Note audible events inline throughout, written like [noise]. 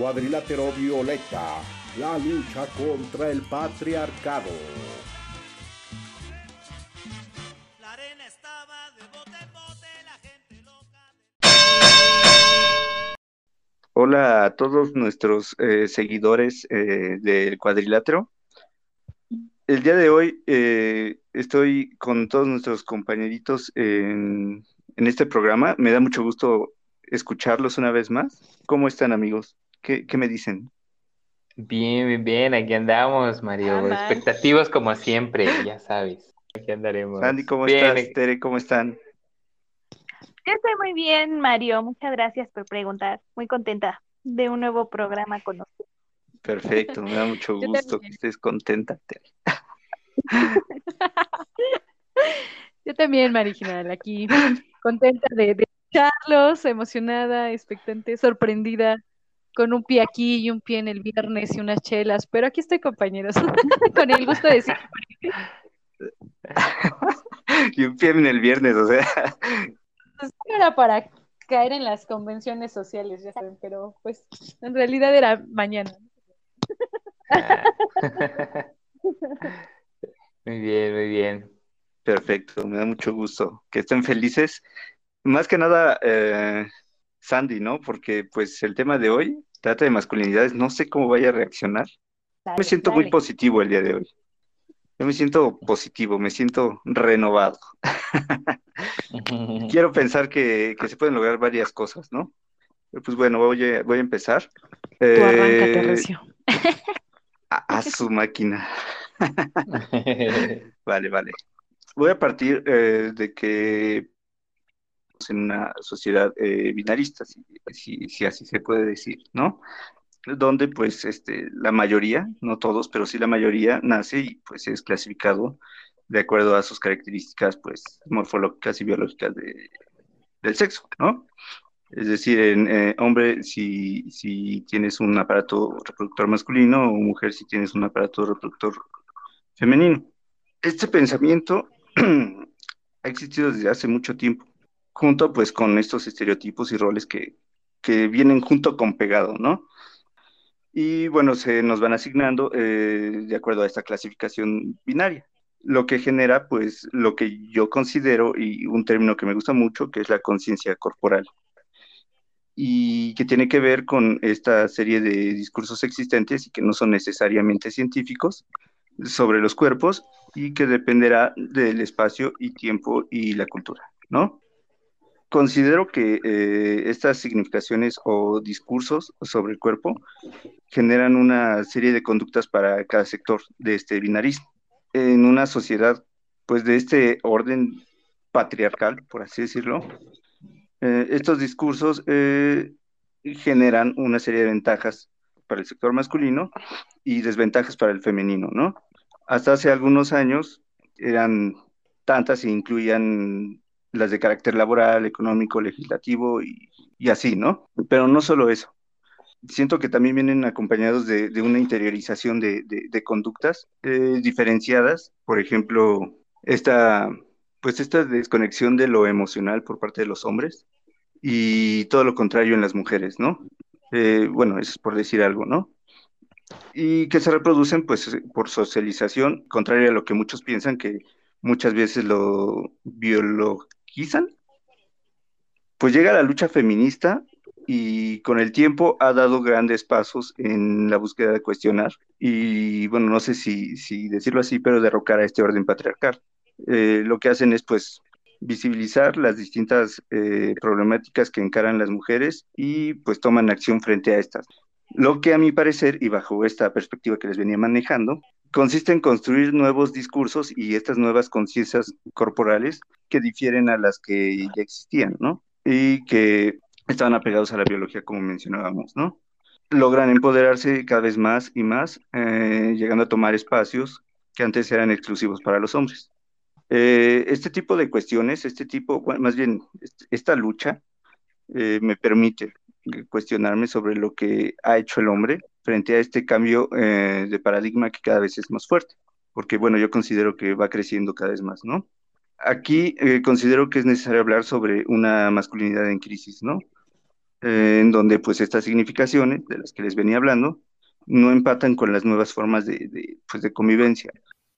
Cuadrilátero Violeta, la lucha contra el patriarcado. La arena estaba de bote en bote, la gente loca. Hola a todos nuestros eh, seguidores eh, del cuadrilátero. El día de hoy eh, estoy con todos nuestros compañeritos en, en este programa. Me da mucho gusto escucharlos una vez más. ¿Cómo están amigos? ¿Qué, me dicen? Bien, bien, bien, aquí andamos, Mario. Expectativas como siempre, ya sabes. Aquí andaremos. Andy, ¿cómo estás? Tere, ¿cómo están? Yo estoy muy bien, Mario. Muchas gracias por preguntar. Muy contenta de un nuevo programa con nosotros. Perfecto, me da [laughs] mucho gusto que estés contenta, Tere. [laughs] Yo también, Mariginal, aquí contenta de, de escucharlos, emocionada, expectante, sorprendida con un pie aquí y un pie en el viernes y unas chelas, pero aquí estoy, compañeros, [laughs] con el gusto de decir. [laughs] y un pie en el viernes, o sea. Pues, era para caer en las convenciones sociales, ya saben, pero pues en realidad era mañana. [laughs] muy bien, muy bien. Perfecto, me da mucho gusto que estén felices. Más que nada, eh, Sandy, ¿no? Porque pues el tema de hoy trata de masculinidades, no sé cómo vaya a reaccionar. me siento muy positivo el día de hoy. Yo me siento positivo, me siento renovado. [laughs] Quiero pensar que, se pueden lograr varias cosas, ¿no? Pues bueno, voy a, voy a empezar. Tú eh, Recio. [laughs] A, [laughs] su máquina. vale, vale. Voy a partir eh, de que en una sociedad eh, binarista, si, así se puede decir, ¿no? Donde pues este, la mayoría, no todos, pero sí la mayoría nace y pues es clasificado de acuerdo a sus características pues morfológicas y biológicas de, del sexo, ¿no? Es decir, en eh, hombre si, si tienes un aparato reproductor masculino o mujer si tienes un aparato reproductor femenino. Este pensamiento [clears throat] ha existido desde hace mucho tiempo junto pues con estos estereotipos y roles que, vienen junto con pegado, ¿no? Y bueno, se nos van asignando eh, de acuerdo a esta clasificación binaria, lo que genera pues lo que yo considero y un término que me gusta mucho, que es la conciencia corporal y que tiene que ver con esta serie de discursos existentes y que no son necesariamente científicos sobre los cuerpos y que dependerá del espacio y tiempo y la cultura, ¿no? Considero que eh, estas significaciones o discursos sobre el cuerpo generan una serie de conductas para cada sector de este binarismo. En una sociedad, pues, de este orden patriarcal, por así decirlo, eh, estos discursos eh, generan una serie de ventajas para el sector masculino y desventajas para el femenino, ¿no? Hasta hace algunos años eran tantas e incluían las de carácter laboral, económico, legislativo y, así, ¿no? Pero no solo eso. Siento que también vienen acompañados de, una interiorización de, conductas eh, diferenciadas, por ejemplo, esta, pues esta desconexión de lo emocional por parte de los hombres y todo lo contrario en las mujeres, ¿no? Eh, bueno, eso es por decir algo, ¿no? Y que se reproducen pues por socialización, contrario a lo que muchos piensan que muchas veces lo biológico pues llega la lucha feminista y con el tiempo ha dado grandes pasos en la búsqueda de cuestionar y bueno, no sé si, decirlo así, pero derrocar a este orden patriarcal. Eh, lo que hacen es pues visibilizar las distintas eh, problemáticas que encaran las mujeres y pues toman acción frente a estas. Lo que a mi parecer, y bajo esta perspectiva que les venía manejando, consiste en construir nuevos discursos y estas nuevas conciencias corporales que difieren a las que ya existían, ¿no? Y que estaban apegados a la biología, como mencionábamos, ¿no? Logran empoderarse cada vez más y más, eh, llegando a tomar espacios que antes eran exclusivos para los hombres. Eh, este tipo de cuestiones, este tipo, más bien, esta lucha eh, me permite cuestionarme sobre lo que ha hecho el hombre frente a este cambio eh, de paradigma que cada vez es más fuerte, porque bueno, yo considero que va creciendo cada vez más, ¿no? Aquí eh, considero que es necesario hablar sobre una masculinidad en crisis, ¿no? eh, en donde pues estas significaciones de las que les venía hablando no empatan con las nuevas formas de, de, pues, de convivencia.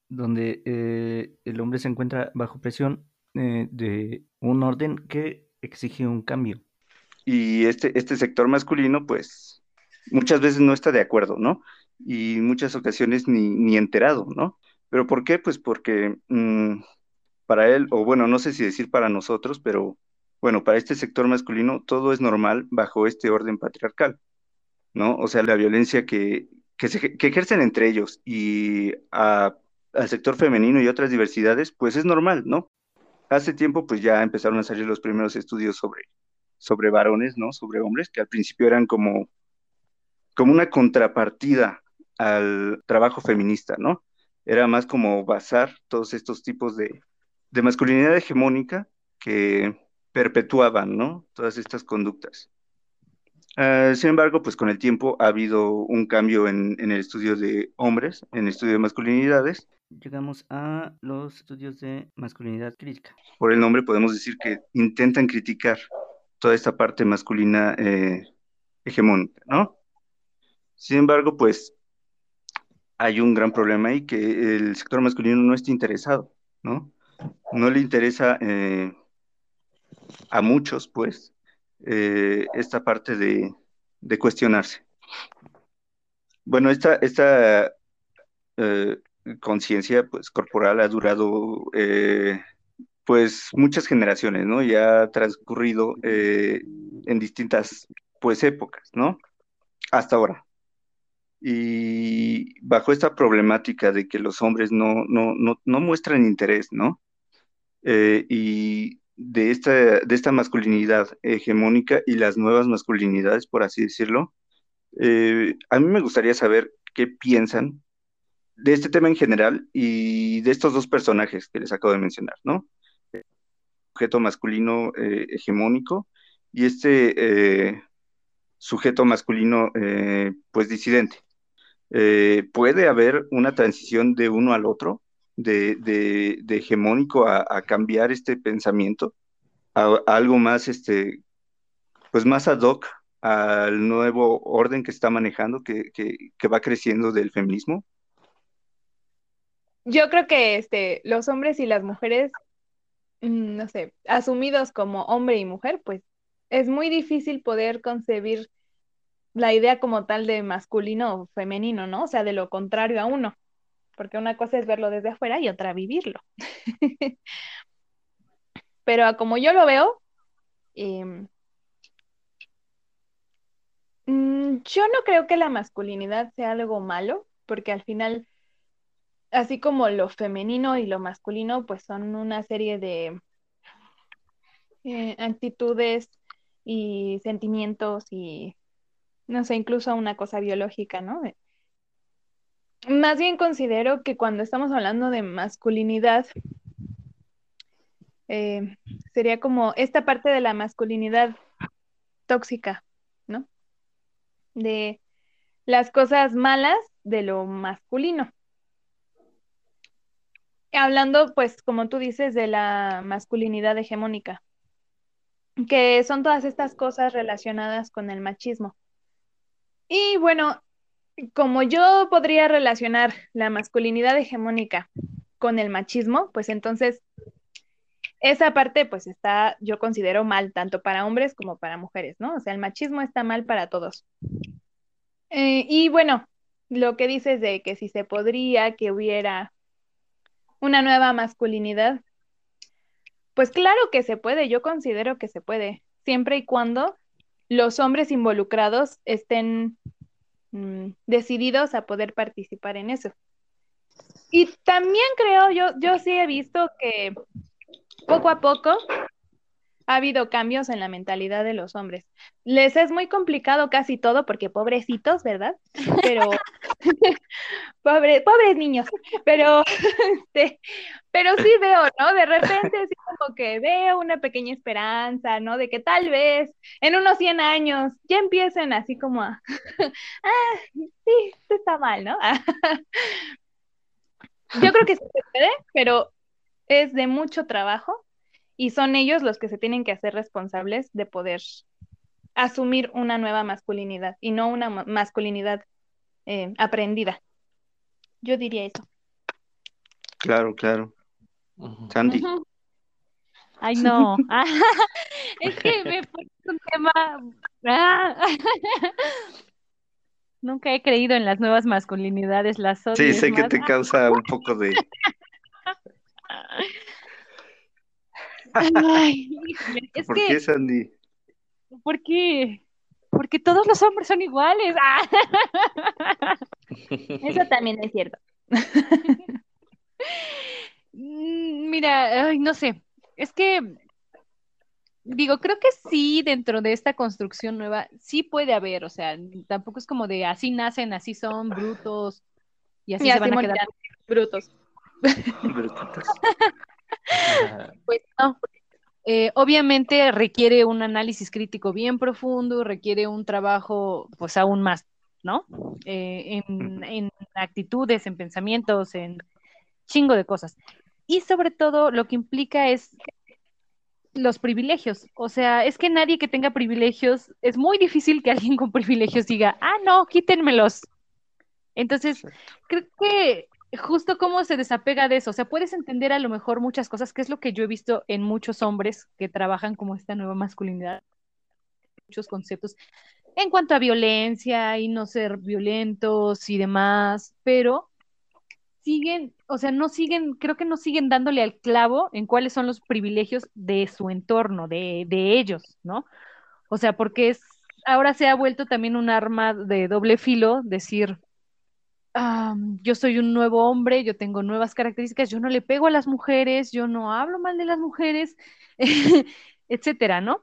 Donde eh, el hombre se encuentra bajo presión eh, de un orden que exige un cambio. Y este, este sector masculino, pues, muchas veces no está de acuerdo, ¿no? Y muchas ocasiones ni, ni enterado, ¿no? ¿Pero por qué? Pues porque mmm, para él, o bueno, no sé si decir para nosotros, pero bueno, para este sector masculino todo es normal bajo este orden patriarcal, ¿no? O sea, la violencia que, que, se, ejercen entre ellos y al sector femenino y otras diversidades, pues es normal, ¿no? Hace tiempo, pues ya empezaron a salir los primeros estudios sobre, sobre varones, ¿no? Sobre hombres, que al principio eran como, como una contrapartida al trabajo feminista, ¿no? Era más como basar todos estos tipos de, de masculinidad hegemónica que perpetuaban, ¿no? Todas estas conductas. Uh, sin embargo, pues con el tiempo ha habido un cambio en, en, el estudio de hombres, en el estudio de masculinidades. Llegamos a los estudios de masculinidad crítica. Por el nombre podemos decir que intentan criticar toda esta parte masculina eh, hegemónica, ¿no? Sin embargo, pues hay un gran problema ahí que el sector masculino no está interesado, ¿no? No le interesa eh, a muchos, pues, eh, esta parte de, cuestionarse. Bueno, esta, conciencia pues, corporal ha durado pues muchas generaciones, ¿no? Y ha transcurrido en distintas pues épocas, ¿no? Hasta ahora. Y bajo esta problemática de que los hombres no, no, no, no muestran interés, ¿no? y de esta, de esta masculinidad hegemónica y las nuevas masculinidades, por así decirlo, eh, a mí me gustaría saber qué piensan de este tema en general y de estos dos personajes que les acabo de mencionar, ¿no? Sujeto masculino eh, hegemónico y este eh, sujeto masculino, eh, pues, disidente. ¿Puede haber una transición de uno al otro? de, de, hegemónico a, cambiar este pensamiento a, algo más, este, pues más ad hoc al nuevo orden que está manejando, que, que, que va creciendo del feminismo? Yo creo que este, los hombres y las mujeres, no sé, asumidos como hombre y mujer, pues es muy difícil poder concebir la idea como tal de masculino o femenino, ¿no? O sea, de lo contrario a uno porque una cosa es verlo desde afuera y otra vivirlo. [laughs] Pero como yo lo veo, eh, yo no creo que la masculinidad sea algo malo, porque al final, así como lo femenino y lo masculino, pues son una serie de eh, actitudes y sentimientos y, no sé, incluso una cosa biológica, ¿no? Más bien considero que cuando estamos hablando de masculinidad, eh, sería como esta parte de la masculinidad tóxica, ¿no? De las cosas malas de lo masculino. Hablando, pues, como tú dices, de la masculinidad hegemónica, que son todas estas cosas relacionadas con el machismo. Y bueno, como yo podría relacionar la masculinidad hegemónica con el machismo, pues entonces esa parte pues está, yo considero mal, tanto para hombres como para mujeres, ¿no? O sea, el machismo está mal para todos. Eh, y bueno, lo que dices de que si se podría que hubiera una nueva masculinidad, pues claro que se puede, yo considero que se puede, siempre y cuando los hombres involucrados estén Mm, decididos a poder participar en eso. Y también creo, yo, yo sí he visto que poco a poco ha habido cambios en la mentalidad de los hombres. Les es muy complicado casi todo porque pobrecitos, ¿verdad? Pero [laughs] Pobre, pobres niños, pero [laughs] este, pero sí veo, ¿no? De repente sí como que veo una pequeña esperanza, ¿no? De que tal vez en unos 100 años ya empiecen así como a, [laughs] ah, sí, está mal, ¿no? Yo creo que sí se puede, pero es de mucho trabajo y son ellos los que se tienen que hacer responsables de poder asumir una nueva masculinidad y no una masculinidad eh, aprendida. Yo diría eso. Claro, claro. Sandy. Ay, [laughs] no. [laughs] es que me pone un tema. Ah. [laughs] Nunca he creído en las nuevas masculinidades, las odio. Sí, sé que te causa un poco de. Ay, [laughs] es ¿Por que, qué, Sandy? ¿por qué? Porque todos los hombres son iguales. Ah. [laughs] Eso también es cierto. Mm, Mira, ay, no sé. Es que, digo, creo que sí, dentro de esta construcción nueva, sí puede haber, o sea, tampoco es como de así nacen, así son, brutos, y así Y se así van a quedar. brutos. [laughs] Brutitas. Pues no. Eh, obviamente requiere un análisis crítico bien profundo, requiere un trabajo, pues aún más, ¿no? Eh, en, en actitudes, en pensamientos, en chingo de cosas. Y sobre todo lo que implica es los privilegios. O sea, es que nadie que tenga privilegios, es muy difícil que alguien con privilegios diga, ah, no, quítenmelos. Entonces, creo que justo cómo se desapega de eso, o sea, puedes entender a lo mejor muchas cosas, que es lo que yo he visto en muchos hombres que trabajan como esta nueva masculinidad, muchos conceptos en cuanto a violencia y no ser violentos y demás, pero siguen, o sea, no siguen, creo que no siguen dándole al clavo en cuáles son los privilegios de su entorno, de, de ellos, ¿no? O sea, porque es, ahora se ha vuelto también un arma de doble filo, decir, yo soy un nuevo hombre, yo tengo nuevas características, yo no le pego a las mujeres, yo no hablo mal de las mujeres, [laughs] etcétera, ¿no?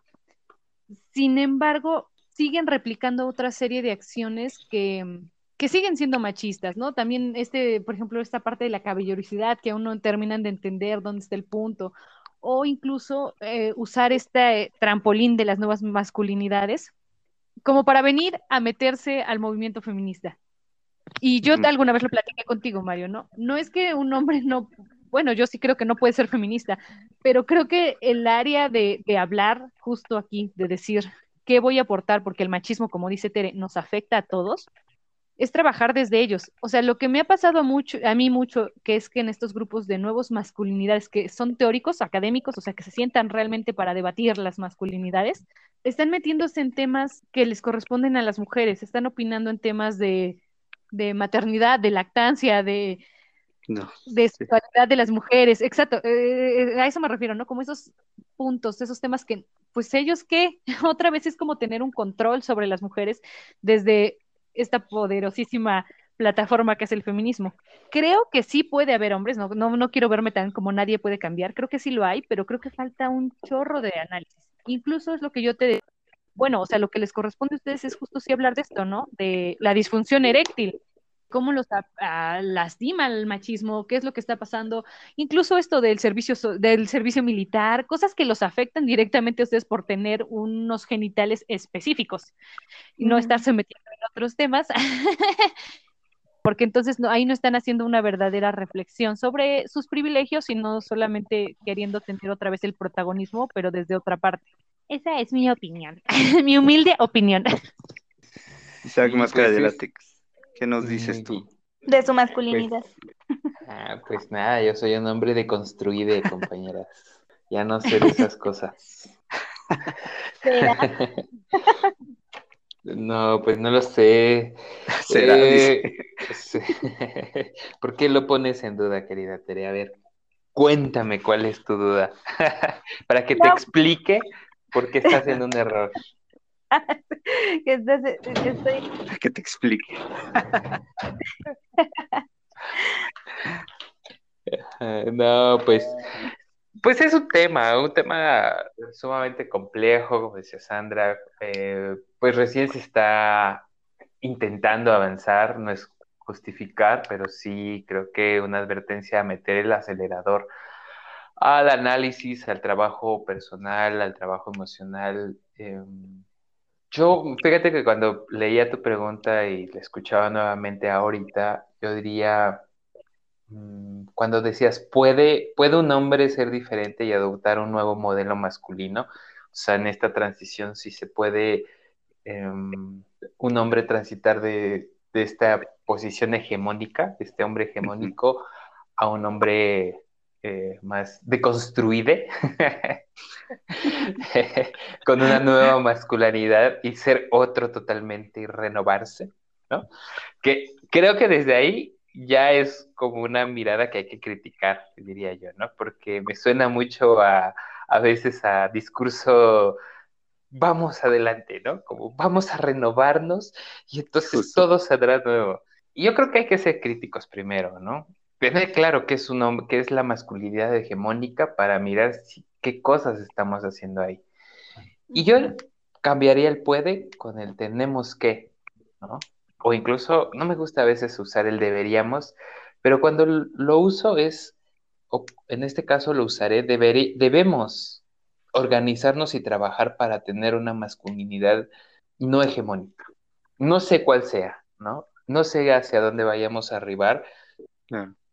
Sin embargo, siguen replicando otra serie de acciones que, que siguen siendo machistas, ¿no? También este, por ejemplo, esta parte de la caballerosidad que aún no terminan de entender dónde está el punto, o incluso eh, usar este trampolín de las nuevas masculinidades como para venir a meterse al movimiento feminista. Y yo alguna vez lo platiqué contigo, Mario, ¿no? No es que un hombre no, bueno, yo sí creo que no puede ser feminista, pero creo que el área de, de hablar justo aquí, de decir qué voy a aportar, porque el machismo, como dice Tere, nos afecta a todos, es trabajar desde ellos. O sea, lo que me ha pasado mucho, a mí mucho, que es que en estos grupos de nuevos masculinidades que son teóricos, académicos, o sea, que se sientan realmente para debatir las masculinidades, están metiéndose en temas que les corresponden a las mujeres, están opinando en temas de, de maternidad, de lactancia, de, No. de Sí. sexualidad de las mujeres, exacto, eh, a eso me refiero, ¿no? Como esos puntos, esos temas que, pues ellos que [laughs] otra vez es como tener un control sobre las mujeres desde esta poderosísima plataforma que es el feminismo. Creo que sí puede haber hombres, no, no, no quiero verme tan como nadie puede cambiar, creo que sí lo hay, pero creo que falta un chorro de análisis. Incluso es lo que yo te bueno, o sea, lo que les corresponde a ustedes es justo sí hablar de esto, ¿no? De la disfunción eréctil, cómo los a- lastima el machismo, qué es lo que está pasando, incluso esto del servicio, del servicio militar, cosas que los afectan directamente a ustedes por tener unos genitales específicos y no Ujú. estarse metiendo en otros temas, [laughs] porque entonces no, ahí no están haciendo una verdadera reflexión sobre sus privilegios, sino solamente queriendo tener otra vez el protagonismo, pero desde otra parte. Esa es mi opinión, [laughs] mi humilde opinión. Isaac Máscara pues de látex. ¿Qué nos dices tú? De su masculinidad. Ah, pues nada, yo soy un hombre de construide, compañeras. Ya no sé de esas cosas. ¿Será? [laughs] No, pues no lo sé. Será. Eh, sí. [laughs] ¿Por qué lo pones en duda, querida Tere? A ver, cuéntame cuál es tu duda. Para que te explique por qué estás en un error. [laughs] Que estás- estoy Que te explique. [laughs] No, pues, pues es un tema, un tema sumamente complejo, como decía Sandra, eh, pues recién se está intentando avanzar, no es justificar, pero sí creo que una advertencia a meter el acelerador al análisis, al trabajo personal, al trabajo emocional. eh, yo, fíjate que cuando leía tu pregunta y la escuchaba nuevamente ahorita, yo diría mm, cuando decías, ¿puede, ¿puede un hombre ser diferente y adoptar un nuevo modelo masculino? O sea, en esta transición sí se puede em, un hombre transitar de, de esta posición hegemónica, de este hombre hegemónico, a un hombre eh, más deconstruido, [laughs] con una nueva masculinidad y ser otro totalmente y renovarse, ¿no? Que creo que desde ahí ya es como una mirada que hay que criticar, diría yo, ¿no? Porque me suena mucho a, a veces a discurso vamos adelante, ¿no? Como vamos a renovarnos y entonces todo saldrá nuevo. Y yo creo que hay que ser críticos primero, ¿no? Tener claro qué es, un qué es la masculinidad hegemónica para mirar qué cosas estamos haciendo ahí. Y yo cambiaría el puede con el tenemos que, ¿no? O incluso, no me gusta a veces usar el deberíamos, pero cuando lo uso es, o en este caso lo usaré, debemos organizarnos y trabajar para tener una masculinidad no hegemónica. No sé cuál sea, ¿no? No sé hacia dónde vayamos a arribar,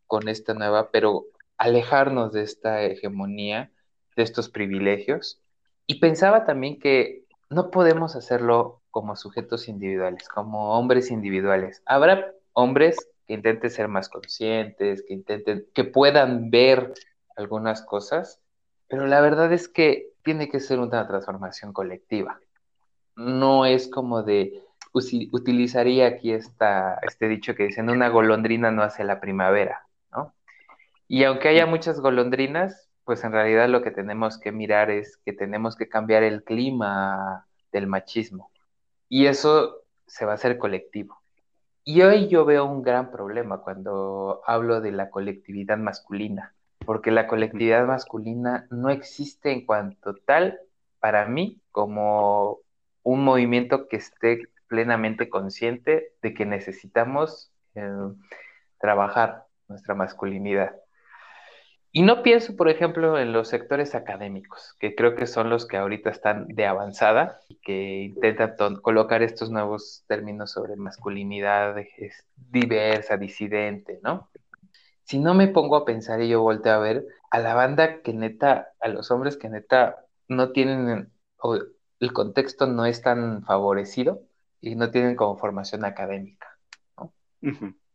con esta nueva, pero alejarnos de esta hegemonía, de estos privilegios. Y pensaba también que no podemos hacerlo como sujetos individuales, como hombres individuales. Habrá hombres que intenten ser más conscientes, que intenten, que puedan ver algunas cosas, pero la verdad es que tiene que ser una transformación colectiva. No es como de, utilizaría aquí esta, este dicho que dicen, una golondrina no hace la primavera. Y aunque haya muchas golondrinas, pues en realidad lo que tenemos que mirar es que tenemos que cambiar el clima del machismo. Y eso se va a hacer colectivo. Y hoy yo veo un gran problema cuando hablo de la colectividad masculina, porque la colectividad masculina no existe en cuanto tal para mí como un movimiento que esté plenamente consciente de que necesitamos eh, trabajar nuestra masculinidad. Y no pienso, por ejemplo, en los sectores académicos, que creo que son los que ahorita están de avanzada y que intentan colocar estos nuevos términos sobre masculinidad diversa, disidente, ¿no? Si no me pongo a pensar y yo volteo a ver a la banda que neta, a los hombres que neta no tienen, o el contexto no es tan favorecido y no tienen como formación académica, ¿no?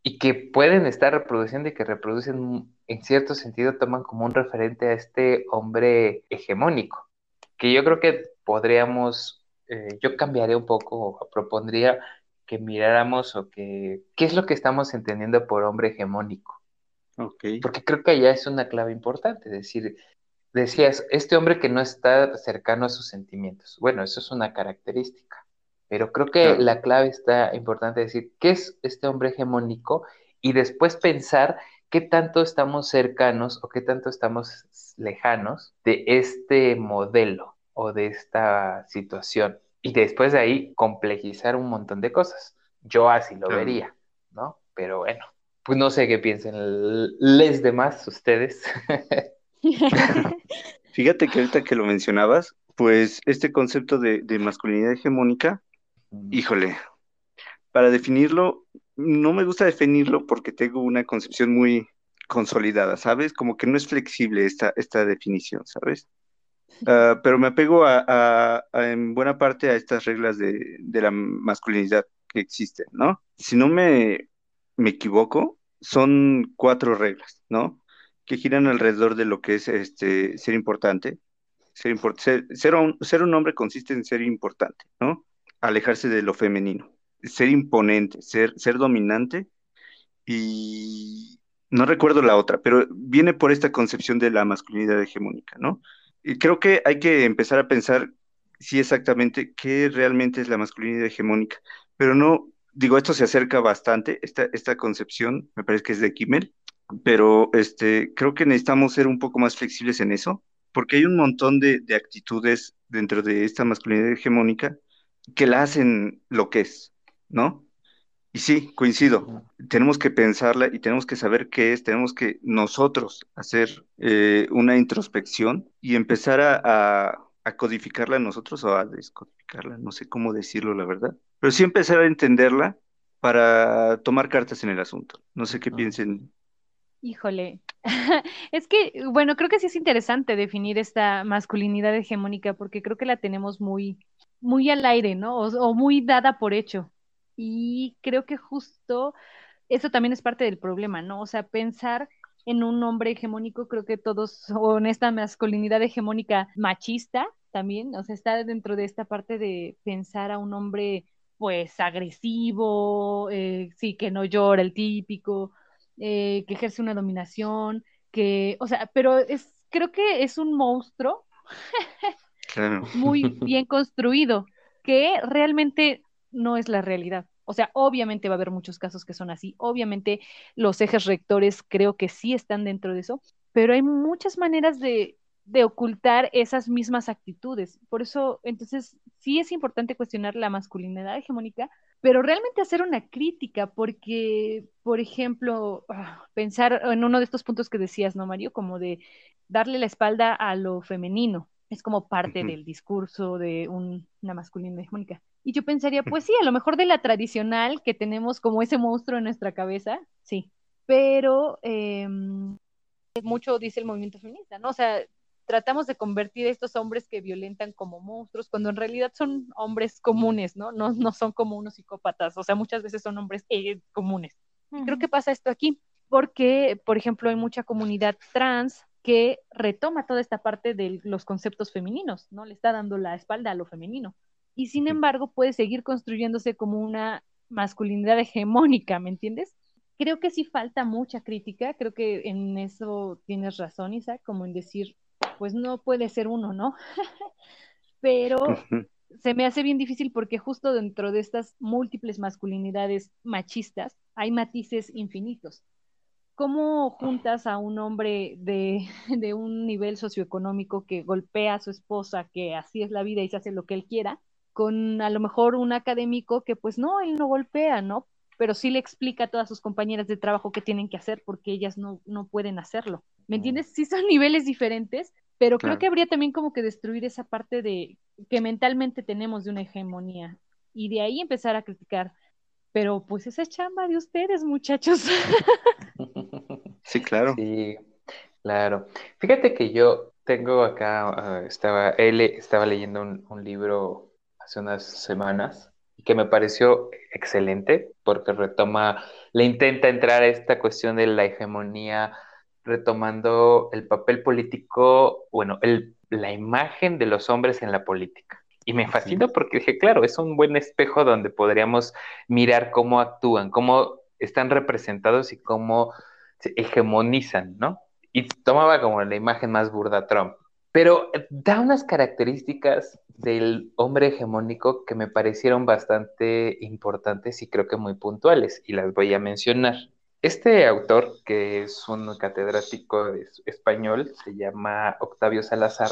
y que pueden estar reproduciendo y que reproducen en cierto sentido toman como un referente a este hombre hegemónico, que yo creo que podríamos, eh, yo cambiaría un poco, propondría que miráramos o que, ¿qué es lo que estamos entendiendo por hombre hegemónico? Okay. Porque creo que allá es una clave importante, es decir, decías, este hombre que no está cercano a sus sentimientos, bueno, eso es una característica pero creo que la clave está importante decir qué es este hombre hegemónico y después pensar qué tanto estamos cercanos o qué tanto estamos lejanos de este modelo o de esta situación. Y después de ahí complejizar un montón de cosas. Yo así lo vería, ¿no? Pero bueno, pues no sé qué piensen les demás ustedes. [laughs] Fíjate que ahorita que lo mencionabas, pues este concepto de masculinidad hegemónica Híjole, para definirlo, no me gusta definirlo porque tengo una concepción muy consolidada, ¿sabes? Como que no es flexible esta, esta definición, ¿sabes? Ah, pero me apego a, en buena parte a estas reglas de, la masculinidad que existen, ¿no? Si no me, me equivoco, son cuatro reglas, ¿no? Que giran alrededor de lo que es este, ser importante. Ser, ser, un, ser un hombre consiste en ser importante, ¿no? alejarse de lo femenino, ser imponente, ser, ser dominante. Y no recuerdo la otra, pero viene por esta concepción de la masculinidad hegemónica, ¿no? Y creo que hay que empezar a pensar si exactamente qué realmente es la masculinidad hegemónica, pero no, digo, esto se acerca bastante, esta, esta concepción me parece que es de Kimmel, pero este, creo que necesitamos ser un poco más flexibles en eso, porque hay un montón de, de actitudes dentro de esta masculinidad hegemónica que la hacen lo que es, ¿no? Y sí, coincido, tenemos que pensarla y tenemos que saber qué es, tenemos que nosotros hacer eh, una introspección y empezar a, codificarla nosotros o a descodificarla, no sé cómo decirlo, la verdad, pero sí empezar a entenderla para tomar cartas en el asunto. No sé qué piensen. Híjole, [laughs] es que, bueno, creo que sí es interesante definir esta masculinidad hegemónica porque creo que la tenemos muy muy al aire, ¿no? O, o muy dada por hecho. Y creo que justo eso también es parte del problema, ¿no? O sea, pensar en un hombre hegemónico, creo que todos, o en esta masculinidad hegemónica machista también, o sea, está dentro de esta parte de pensar a un hombre pues agresivo, eh, sí, que no llora, el típico, eh, que ejerce una dominación, que, o sea, pero es, creo que es un monstruo Claro. muy [laughs] bien construido, que realmente no es la realidad. O sea, obviamente va a haber muchos casos que son así, obviamente los ejes rectores creo que sí están dentro de eso, pero hay muchas maneras de, de ocultar esas mismas actitudes. Por eso, entonces, sí es importante cuestionar la masculinidad hegemónica, pero realmente hacer una crítica, porque, por ejemplo, ah, pensar en uno de estos puntos que decías, ¿no, Mario? Como de darle la espalda a lo femenino. Es como parte del discurso de un- una masculinidad hegemónica. Y yo pensaría, pues sí, a lo mejor de la tradicional que tenemos como ese monstruo en nuestra cabeza, sí, pero em, mucho dice el movimiento feminista, ¿no? O sea, tratamos de convertir a estos hombres que violentan como monstruos, cuando en realidad son hombres comunes, ¿no? No, no son como unos psicópatas, o sea, muchas veces son hombres eh, comunes. Creo que pasa esto aquí, porque, por ejemplo, hay mucha comunidad trans que retoma toda esta parte de los conceptos femeninos, ¿no? Le está dando la espalda a lo femenino. Y sin embargo, puede seguir construyéndose como una masculinidad hegemónica, ¿me entiendes? Creo que sí falta mucha crítica, creo que en eso tienes razón, Isaac, como en decir, pues no puede ser uno, ¿no? [laughs] Pero se me hace bien difícil porque justo dentro de estas múltiples masculinidades machistas hay matices infinitos. ¿Cómo juntas a un hombre de, [laughs] de un nivel socioeconómico que golpea a su esposa, que así es la vida y se hace lo que él quiera, con a lo mejor un académico que pues no, él no golpea, ¿no? Pero sí le explica a todas sus compañeras de trabajo qué tienen que hacer porque ellas no, no pueden hacerlo. ¿Me entiendes? Sí son [laughs] niveles diferentes, pero creo que habría también como que destruir esa parte de que mentalmente tenemos de una hegemonía y de ahí empezar a criticar. Pero pues esa es chamba de ustedes, muchachos. [laughs] Sí, claro. Sí, claro. Fíjate que yo tengo acá, ah, estaba, él estaba leyendo un, un libro hace unas semanas y que me pareció excelente porque retoma, le intenta entrar a esta cuestión de la hegemonía, retomando el papel político, bueno, el, la imagen de los hombres en la política. Y me fascinó porque dije, claro, es un buen espejo donde podríamos mirar cómo actúan, cómo están representados y cómo se hegemonizan, ¿no? Y tomaba como la imagen más burda Trump. Pero da unas características del hombre hegemónico que me parecieron bastante importantes y creo que muy puntuales, y las voy a mencionar. Este autor, que es un catedrático español, se llama Octavio Salazar,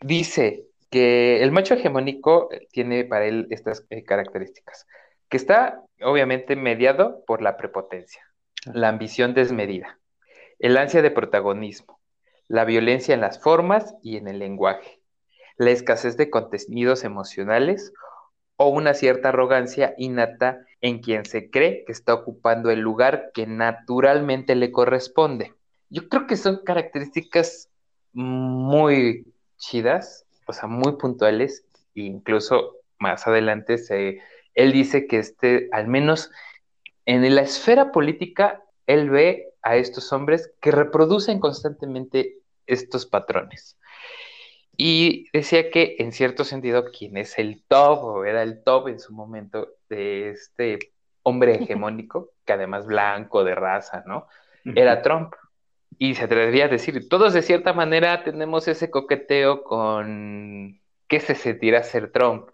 dice que el macho hegemónico tiene para él estas eh, características, que está obviamente mediado por la prepotencia, la ambición desmedida, el ansia de protagonismo, la violencia en las formas y en el lenguaje, la escasez de contenidos emocionales o una cierta arrogancia innata en quien se cree que está ocupando el lugar que naturalmente le corresponde. Yo creo que son características muy chidas, o sea, muy puntuales, e incluso más adelante se, él dice que este, al menos en la esfera política, él ve a estos hombres que reproducen constantemente estos patrones. Y decía que en cierto sentido, quien es el top o era el top en su momento de este hombre hegemónico, que además blanco, de raza, ¿no? Era Trump. Y se atrevía a decir, todos de cierta manera tenemos ese coqueteo con qué se sentirá ser Trump.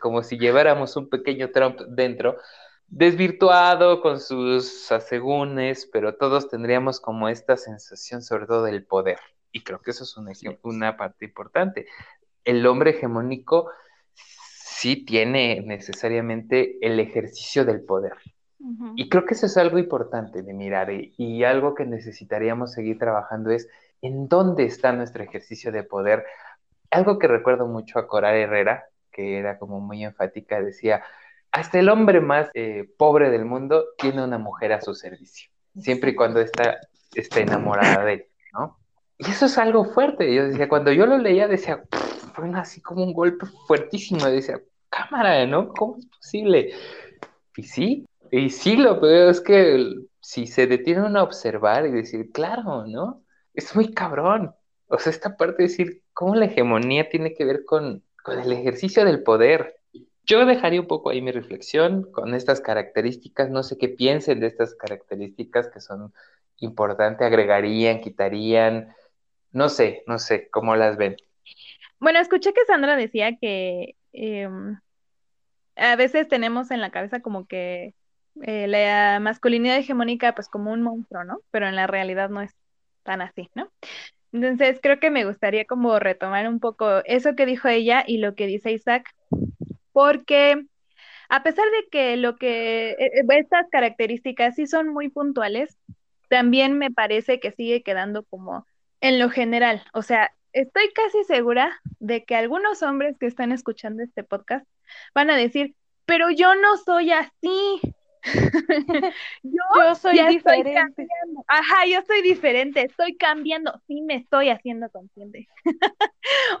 Como si lleváramos un pequeño Trump dentro, desvirtuado con sus asegúnes, pero todos tendríamos como esta sensación sobre todo del poder. Y creo que eso es un una parte importante. El hombre hegemónico sí tiene necesariamente el ejercicio del poder. Uh -huh. Y creo que eso es algo importante de mirar y, y, algo que necesitaríamos seguir trabajando es en dónde está nuestro ejercicio de poder. Algo que recuerdo mucho a Coral Herrera, que era como muy enfática, decía, hasta el hombre más eh, pobre del mundo tiene una mujer a su servicio, siempre y cuando está, está enamorada de él, ¿no? Y eso es algo fuerte. Yo decía, cuando yo lo leía, decía, fue así como un golpe fuertísimo. Y decía, cámara, ¿no? ¿Cómo es posible? Y sí, y sí, lo peor es que si se detienen a observar y decir, claro, ¿no? Es muy cabrón. O sea, esta parte de decir cómo la hegemonía tiene que ver con, con el ejercicio del poder. Yo dejaría un poco ahí mi reflexión con estas características, no sé qué piensen de estas características que son importantes, agregarían, quitarían, no sé, no sé, cómo las ven. Bueno, escuché que Sandra decía que em, a veces tenemos en la cabeza como que eh, la masculinidad hegemónica pues como un monstruo, ¿no? Pero en la realidad no es tan así, ¿no? Entonces creo que me gustaría como retomar un poco eso que dijo ella y lo que dice Isaac, porque a pesar de que lo que eh, eh, estas características sí son muy puntuales, también me parece que sigue quedando como en lo general. O sea, estoy casi segura de que algunos hombres que están escuchando este podcast van a decir, pero yo no soy así. [laughs] [laughs] yo, soy diferente. Ajá, yo soy diferente, estoy cambiando, sí me estoy haciendo consciente. [laughs]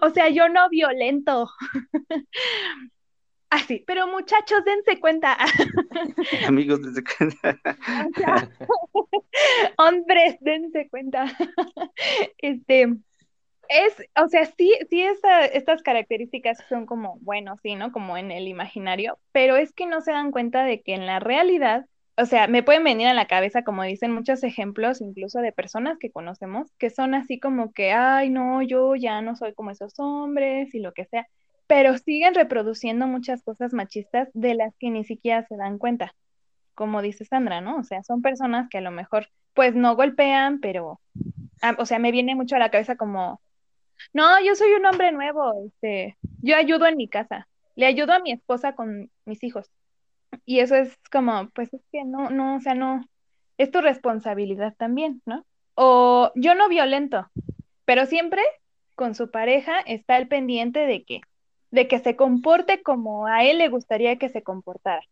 o sea, yo no violento. Así, pero muchachos, dense cuenta. [laughs] Amigos, dense cuenta. [laughs] Hombres, dense cuenta. [laughs] Este, es, o sea, sí, sí, estas características son como, bueno, sí, ¿no? Como en el imaginario, pero es que no se dan cuenta de que en la realidad, o sea, me pueden venir a la cabeza, como dicen muchos ejemplos, incluso de personas que conocemos, que son así como que, ay, no, yo ya no soy como esos hombres y lo que sea, pero siguen reproduciendo muchas cosas machistas de las que ni siquiera se dan cuenta, como dice Sandra, ¿no? O sea, son personas que a lo mejor, pues no golpean, pero, ah, o sea, me viene mucho a la cabeza como no, yo soy un hombre nuevo, este, yo ayudo en mi casa, le ayudo a mi esposa con mis hijos. Y eso es como, pues es que no, no, o sea, no, es tu responsabilidad también, ¿no? O yo no violento, pero siempre con su pareja está el pendiente de que, de que se comporte como a él le gustaría que se comportara.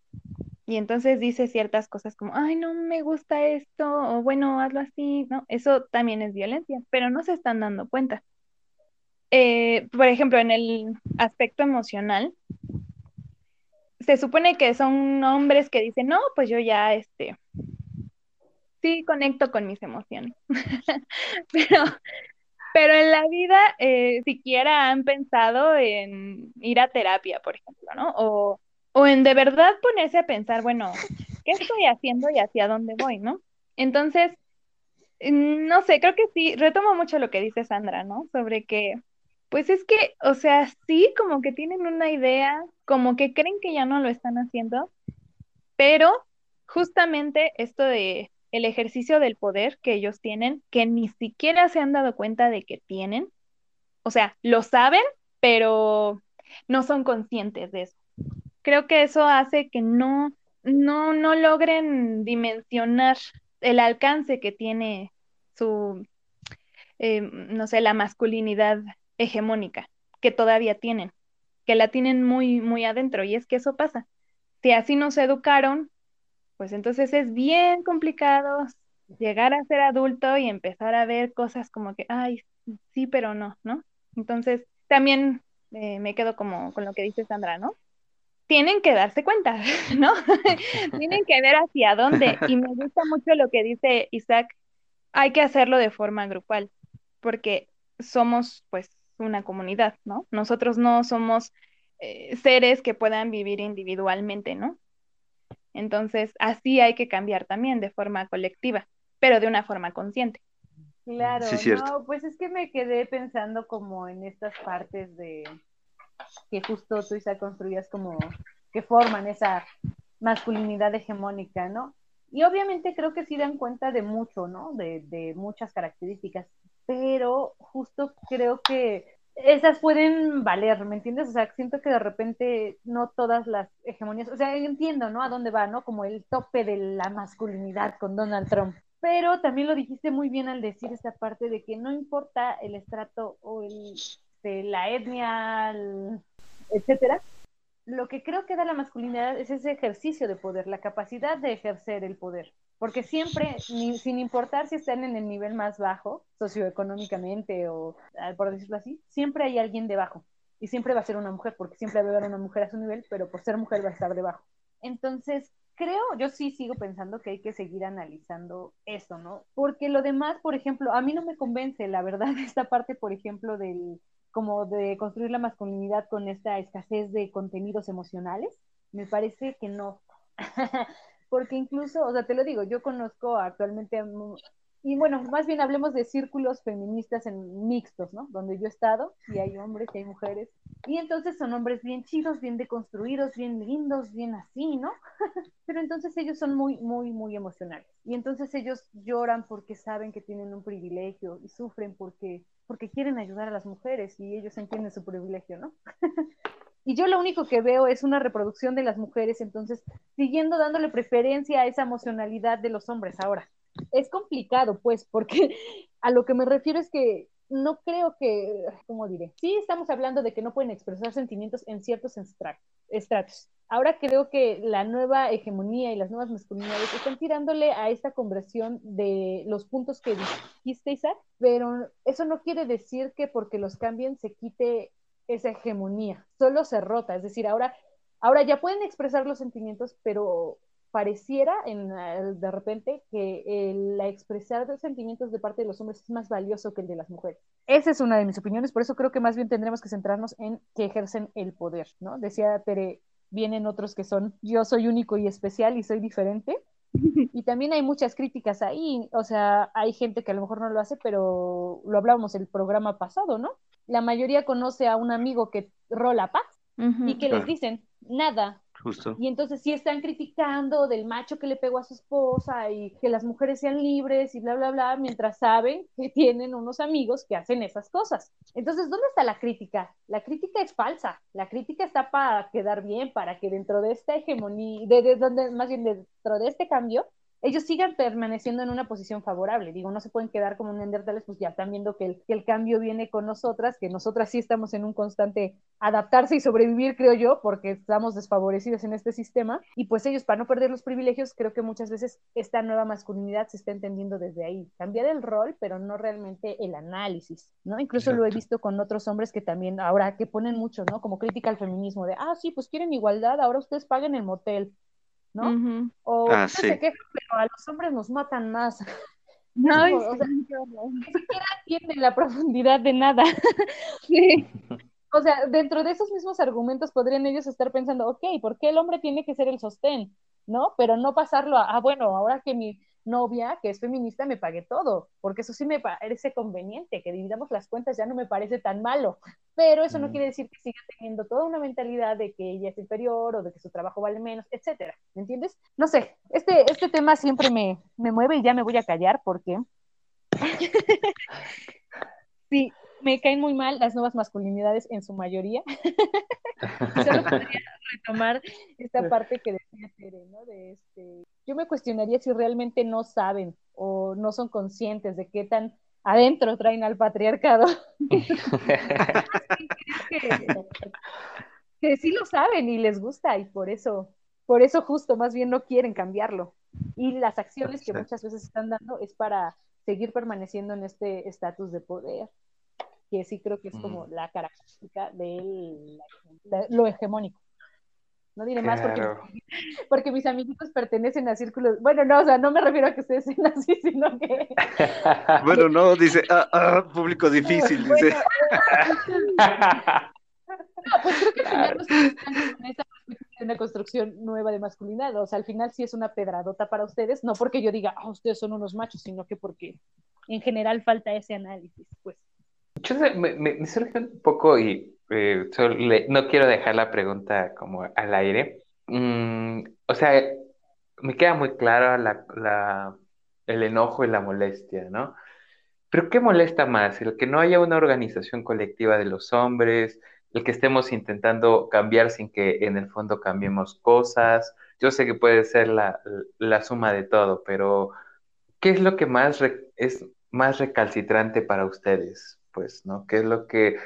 Y entonces dice ciertas cosas como, ay, no me gusta esto, o bueno, hazlo así, ¿no? Eso también es violencia, pero no se están dando cuenta. Eh, por ejemplo, en el aspecto emocional, se supone que son hombres que dicen, no, pues yo ya, este, sí conecto con mis emociones. [laughs] pero, pero en la vida eh, siquiera han pensado en ir a terapia, por ejemplo, ¿no? O, o en de verdad ponerse a pensar, bueno, ¿qué estoy haciendo y hacia dónde voy, ¿no? Entonces, no sé, creo que sí, retomo mucho lo que dice Sandra, ¿no? Sobre que pues es que, o sea, sí, como que tienen una idea, como que creen que ya no lo están haciendo, pero justamente esto de el ejercicio del poder que ellos tienen, que ni siquiera se han dado cuenta de que tienen, o sea, lo saben, pero no son conscientes de eso. Creo que eso hace que no, no, no logren dimensionar el alcance que tiene su, eh, no sé, la masculinidad hegemónica que todavía tienen, que la tienen muy, muy adentro. Y es que eso pasa. Si así nos educaron, pues entonces es bien complicado llegar a ser adulto y empezar a ver cosas como que, ay, sí, pero no, ¿no? Entonces, también eh, me quedo como con lo que dice Sandra, ¿no? Tienen que darse cuenta, [laughs] ¿no? [laughs] Tienen que ver hacia dónde. Y me gusta mucho lo que dice Isaac, hay que hacerlo de forma grupal, porque somos, pues, una comunidad, ¿no? Nosotros no somos eh, seres que puedan vivir individualmente, ¿no? Entonces, así hay que cambiar también de forma colectiva, pero de una forma consciente. Claro, no, pues es que me quedé pensando como en estas partes de que justo tú, Isa, construías como que forman esa masculinidad hegemónica, ¿no? Y obviamente creo que sí dan cuenta de mucho, ¿no? De, de muchas características pero justo creo que esas pueden valer, ¿me entiendes? O sea, siento que de repente no todas las hegemonías, o sea, entiendo, ¿no? A dónde va, ¿no? Como el tope de la masculinidad con Donald Trump. Pero también lo dijiste muy bien al decir esta parte de que no importa el estrato o el, de la etnia, etcétera, lo que creo que da la masculinidad es ese ejercicio de poder, la capacidad de ejercer el poder porque siempre, sin importar si están en el nivel más bajo, socioeconómicamente o ah, por decirlo así, siempre hay alguien debajo. y siempre va a ser una mujer, porque siempre va a haber una mujer a su nivel, pero por ser mujer va a estar debajo. Entonces, creo, yo sí sigo pensando que hay que seguir analizando eso, ¿no? Porque lo demás, por ejemplo, a mí no me convence, la verdad, [laughs] esta parte, por ejemplo, del como de construir la masculinidad con esta escasez de contenidos emocionales, me parece que no. [laughs] Porque incluso, o sea, te lo digo, yo conozco actualmente y bueno, más bien hablemos de círculos feministas en mixtos, ¿no? Donde yo he estado, y hay hombres y hay mujeres, y entonces son hombres bien chidos, bien deconstruidos, bien lindos, bien así, ¿no? [laughs] Pero entonces ellos son muy, muy, muy emocionales. Y entonces ellos lloran porque saben que tienen un privilegio y sufren porque, porque quieren ayudar a las mujeres y ellos entienden su privilegio, ¿no? [laughs] y yo lo único que veo es una reproducción de las mujeres, entonces siguiendo dándole preferencia a esa emocionalidad de los hombres ahora es complicado, pues, porque [laughs] a lo que me refiero es que no creo que, ¿cómo diré? Sí estamos hablando de que no pueden expresar sentimientos en ciertos estratos. Ahora creo que la nueva hegemonía y las nuevas masculinidades están tirándole a esta conversión de los puntos que dijiste, Isaac, pero eso no quiere decir que porque los cambien se quite esa hegemonía, solo se rota, es decir, ahora, ahora ya pueden expresar los sentimientos, pero pareciera en, de repente que el, expresar de sentimientos de parte de los hombres es más valioso que el de las mujeres. Esa es una de mis opiniones, por eso creo que más bien tendremos que centrarnos en que ejercen el poder, ¿no? Decía Tere, vienen otros que son, yo soy único y especial y soy diferente. [laughs] Y también hay muchas críticas ahí, o sea, hay gente que a lo mejor no lo hace, pero lo hablábamos el programa pasado, ¿no? La mayoría conoce a un amigo que rola paz y que les dicen, nada, y entonces sí están criticando del macho que le pegó a su esposa y que las mujeres sean libres y bla, bla, bla, mientras saben que tienen unos amigos que hacen esas cosas. Entonces, ¿dónde está la crítica? La crítica es falsa. La crítica está para quedar bien, para que dentro de esta hegemonía, de, donde, más bien dentro de este cambio, ellos sigan permaneciendo en una posición favorable. Digo, no se pueden quedar como neandertales, pues ya están viendo que el, que el cambio viene con nosotras, que nosotras sí estamos en un constante adaptarse y sobrevivir, creo yo, porque estamos desfavorecidos en este sistema. Y pues ellos, para no perder los privilegios, creo que muchas veces esta nueva masculinidad se está entendiendo desde ahí. Cambiar el rol, pero no realmente el análisis, ¿no? Incluso lo he visto con otros hombres que también ahora que ponen mucho, ¿no? Como crítica al feminismo, de, ah, sí, pues quieren igualdad, ahora ustedes paguen el motel. ¿No? O ah, no se quejan, pero a los hombres nos matan más. [laughs] No, o sea, ni siquiera entienden la profundidad de nada. [laughs] sí. O sea, dentro de esos mismos argumentos podrían ellos estar pensando, ok, ¿por qué el hombre tiene que ser el sostén? ¿No? Pero no pasarlo a, ah, bueno, ahora que mi novia, que es feminista, me pague todo, porque eso sí me parece conveniente, que dividamos las cuentas ya no me parece tan malo, pero eso no quiere decir que siga teniendo toda una mentalidad de que ella es inferior o de que su trabajo vale menos, etcétera, ¿me entiendes? No sé, este, este tema siempre me, me mueve y ya me voy a callar porque... [laughs] sí, me caen muy mal las nuevas masculinidades en su mayoría. [laughs] Solo [laughs] podría retomar esta parte que decía Tere, ¿no? De este, yo me cuestionaría si realmente no saben o no son conscientes de qué tan adentro traen al patriarcado. [laughs] que, sí lo saben y les gusta y por eso, por eso justo más bien no quieren cambiarlo. Y las acciones que muchas veces están dando es para seguir permaneciendo en este estatus de poder que sí creo que es como la característica de, lo hegemónico. No diré más porque, [laughs] porque mis amiguitos pertenecen a círculos. Bueno, no, o sea, no me refiero a que ustedes sean así, sino que. [laughs] bueno, no, dice, ah, ah, público [laughs] difícil, dice. no, pues creo que al final en esa una construcción nueva de masculinidad. O sea, al final sí es una pedradota para ustedes, no porque yo diga, ah, ustedes son unos machos, sino que porque en general falta ese análisis, pues. Yo me, me, surge un poco y eh, no quiero dejar la pregunta como al aire. Mm, o sea, me queda muy claro la, el enojo y la molestia, ¿no? Pero ¿qué molesta más? El que no haya una organización colectiva de los hombres, el que estemos intentando cambiar sin que en el fondo cambiemos cosas. Yo sé que puede ser la, la suma de todo, pero ¿qué es lo que más es más recalcitrante para ustedes? Pues, ¿no? ¿Qué es lo que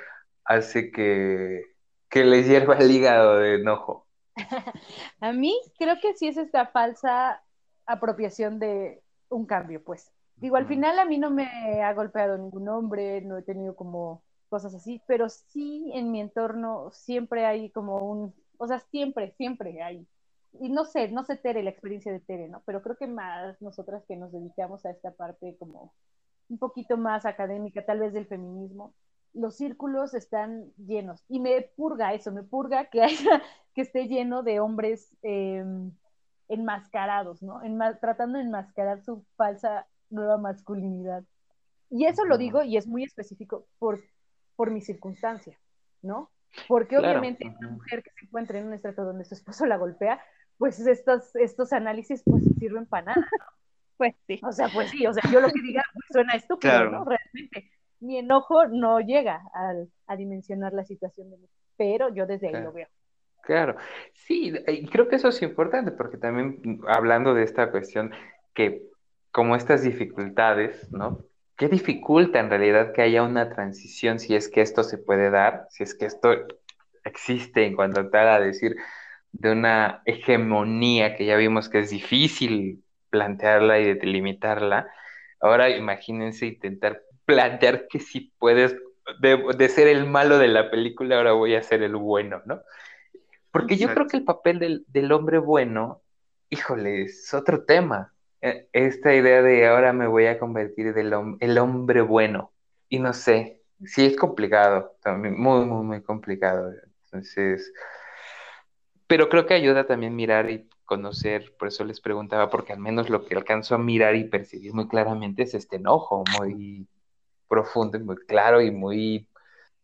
hace que, que les hierva el hígado de enojo? [laughs] A mí creo que sí es esta falsa apropiación de un cambio, pues. Digo, al final a mí no me ha golpeado ningún hombre, no he tenido como cosas así, pero sí en mi entorno siempre hay como un, o sea, siempre, siempre hay. Y no sé, no sé Tere, la experiencia de Tere, ¿no? Pero creo que más nosotras que nos dedicamos a esta parte como un poquito más académica, tal vez del feminismo, los círculos están llenos. Y me purga eso, me purga que haya, [laughs] que esté lleno de hombres eh, enmascarados, ¿no? Enma tratando de enmascarar su falsa nueva masculinidad. Y eso lo digo y es muy específico por, por mi circunstancia, ¿no? Porque Claro. obviamente una mujer que se encuentra en un estrato donde su esposo la golpea, pues estos, estos análisis pues sirven para nada. Pues sí. O sea, pues sí, o sea, yo lo que diga suena estúpido, Claro. ¿no? Realmente. Mi enojo no llega al- a dimensionar la situación de mi, pero yo desde ahí Claro. lo veo. Claro, sí, y creo que eso es importante porque también hablando de esta cuestión que como estas dificultades, ¿no? ¿Qué dificulta en realidad que haya una transición si es que esto se puede dar, si es que esto existe en cuanto a tal a decir de una hegemonía que ya vimos que es difícil plantearla y delimitarla? Ahora imagínense intentar plantear que si puedes, de, de ser el malo de la película, ahora voy a ser el bueno, ¿no? Porque yo creo que el papel del, del hombre bueno, híjole, es otro tema. Eh, Esta idea de ahora me voy a convertir del el hombre bueno. Y no sé, sí es complicado, también muy, muy, muy complicado. Entonces, pero creo que ayuda también mirar y conocer, por eso les preguntaba, porque al menos lo que alcanzo a mirar y percibir muy claramente es este enojo muy profundo y muy claro y muy,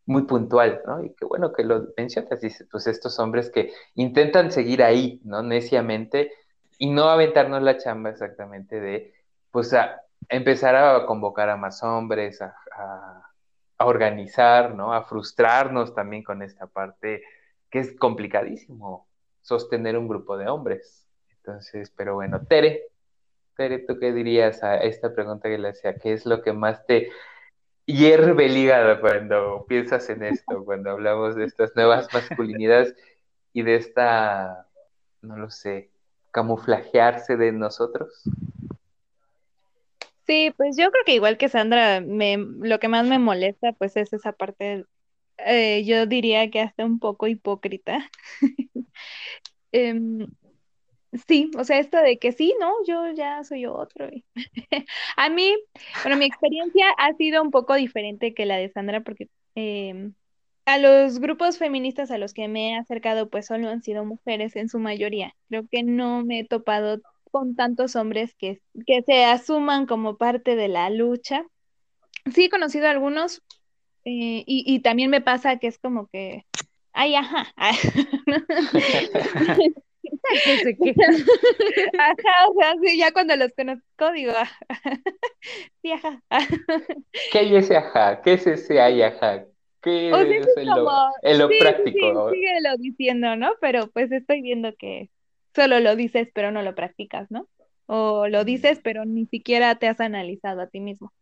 muy puntual, ¿no? Y qué bueno que lo mencionas, dice, pues estos hombres que intentan seguir ahí, ¿no? Neciamente y no aventarnos la chamba exactamente de, pues, a empezar a convocar a más hombres, a, a, a organizar, ¿no? A frustrarnos también con esta parte que es complicadísimo sostener un grupo de hombres. Entonces, pero bueno, Tere, Tere, ¿tú qué dirías a esta pregunta que le hacía? ¿Qué es lo que más te hierve el hígado cuando piensas en esto, cuando hablamos de estas nuevas masculinidades y de esta, no lo sé, camuflajearse de nosotros? Sí, pues yo creo que igual que Sandra, me, lo que más me molesta pues es esa parte, eh, yo diría que hasta un poco hipócrita. [laughs] Em, sí, o sea, esto de que sí, no, yo ya soy otro. [laughs] A mí, bueno, mi experiencia ha sido un poco diferente que la de Sandra porque em, a los grupos feministas a los que me he acercado pues solo han sido mujeres en su mayoría. Creo que no me he topado con tantos hombres que, que se asuman como parte de la lucha. Sí he conocido a algunos eh, y, y también me pasa que es como que, ay, ajá. [laughs] No qué. Ajá, o sea, sí, ya cuando los conozco digo, "Ah, [laughs] sí, ajá. ¿Qué hay ese ajá? ¿Qué es ese ay ajá? ¿Qué O sea, es es en lo, como, en lo sí, práctico? sí, síguelo diciendo, ¿no? Pero pues estoy viendo que solo lo dices, pero no lo practicas, ¿no? O lo dices, pero ni siquiera te has analizado a ti mismo.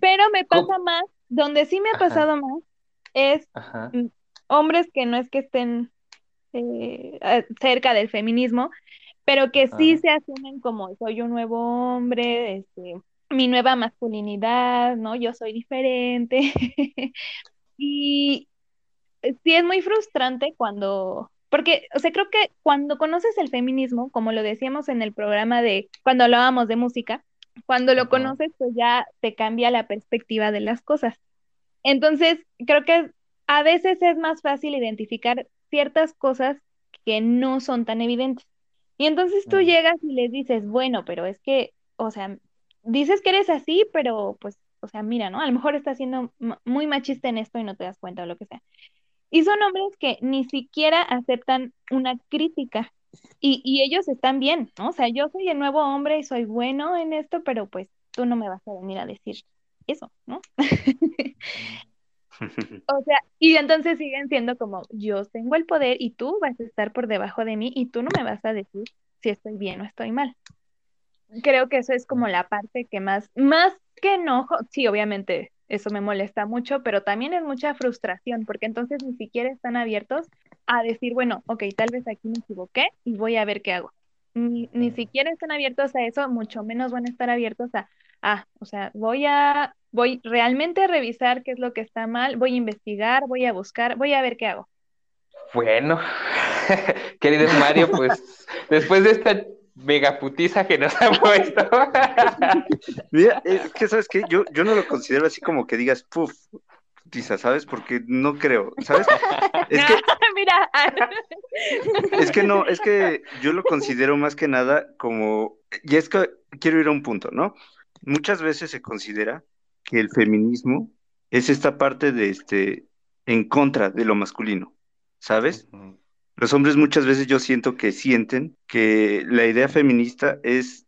Pero me ¿Cómo? pasa más, donde sí me ha Ajá. pasado más, es Ajá. mm, hombres que no es que estén eh, eh, cerca del feminismo, pero que sí Ajá. se asumen como soy un nuevo hombre, este, mi nueva masculinidad, ¿no? Yo soy diferente. [laughs] Y sí es muy frustrante cuando, porque, o sea, creo que cuando conoces el feminismo, como lo decíamos en el programa de cuando hablábamos de música, cuando lo conoces, pues ya te cambia la perspectiva de las cosas. Entonces, creo que a veces es más fácil identificar ciertas cosas que no son tan evidentes. Y entonces tú llegas y les dices, bueno, pero es que, o sea, dices que eres así, pero pues, o sea, mira, ¿no? A lo mejor estás siendo muy machista en esto y no te das cuenta o lo que sea. Y son hombres que ni siquiera aceptan una crítica. Y, y ellos están bien, ¿no? O sea, yo soy el nuevo hombre y soy bueno en esto, pero pues tú no me vas a venir a decir eso, ¿no? [laughs] O sea, y entonces siguen siendo como, yo tengo el poder y tú vas a estar por debajo de mí y tú no me vas a decir si estoy bien o estoy mal. Creo que eso es como la parte que más, más que enojo, sí, obviamente eso me molesta mucho, pero también es mucha frustración, porque entonces ni siquiera están abiertos a decir, bueno, ok, tal vez aquí me equivoqué y voy a ver qué hago. ni, ni siquiera están abiertos a eso, mucho menos van a estar abiertos a, ah, o sea, voy a, voy realmente a revisar qué es lo que está mal, voy a investigar, voy a buscar, voy a ver qué hago. Bueno, [laughs] querido Mario, pues [laughs] después de esta megaputiza que nos ha [laughs] puesto. Mira, es que sabes que yo, yo no lo considero así como que digas, puf, putiza, ¿sabes? Porque no creo, ¿sabes? Es que, [laughs] Mira, es que no, es que yo lo considero más que nada como, y es que quiero ir a un punto, ¿no? Muchas veces se considera que el feminismo es esta parte de este, en contra de lo masculino, ¿sabes? Los hombres muchas veces yo siento que sienten que la idea feminista es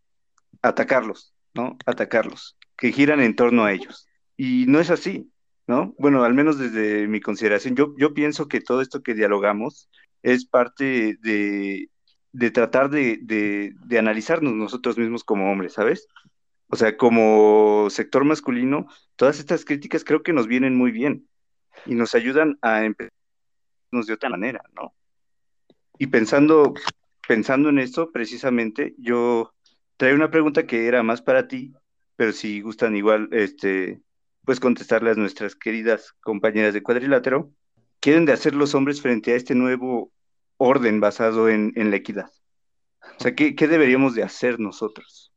atacarlos, ¿no? Atacarlos, que giran en torno a ellos. Y no es así, ¿no? Bueno, al menos desde mi consideración, yo, pienso que todo esto que dialogamos es parte de, tratar de analizarnos nosotros mismos como hombres, ¿sabes? O sea, como sector masculino, todas estas críticas creo que nos vienen muy bien y nos ayudan a empezarnos de otra manera, ¿no? Y pensando, pensando en esto, precisamente, yo traía una pregunta que era más para ti, pero si gustan igual, este, pues contestarle a nuestras queridas compañeras de cuadrilátero. ¿Qué deben de hacer los hombres frente a este nuevo orden basado en, en la equidad? O sea, ¿qué, qué deberíamos de hacer nosotros?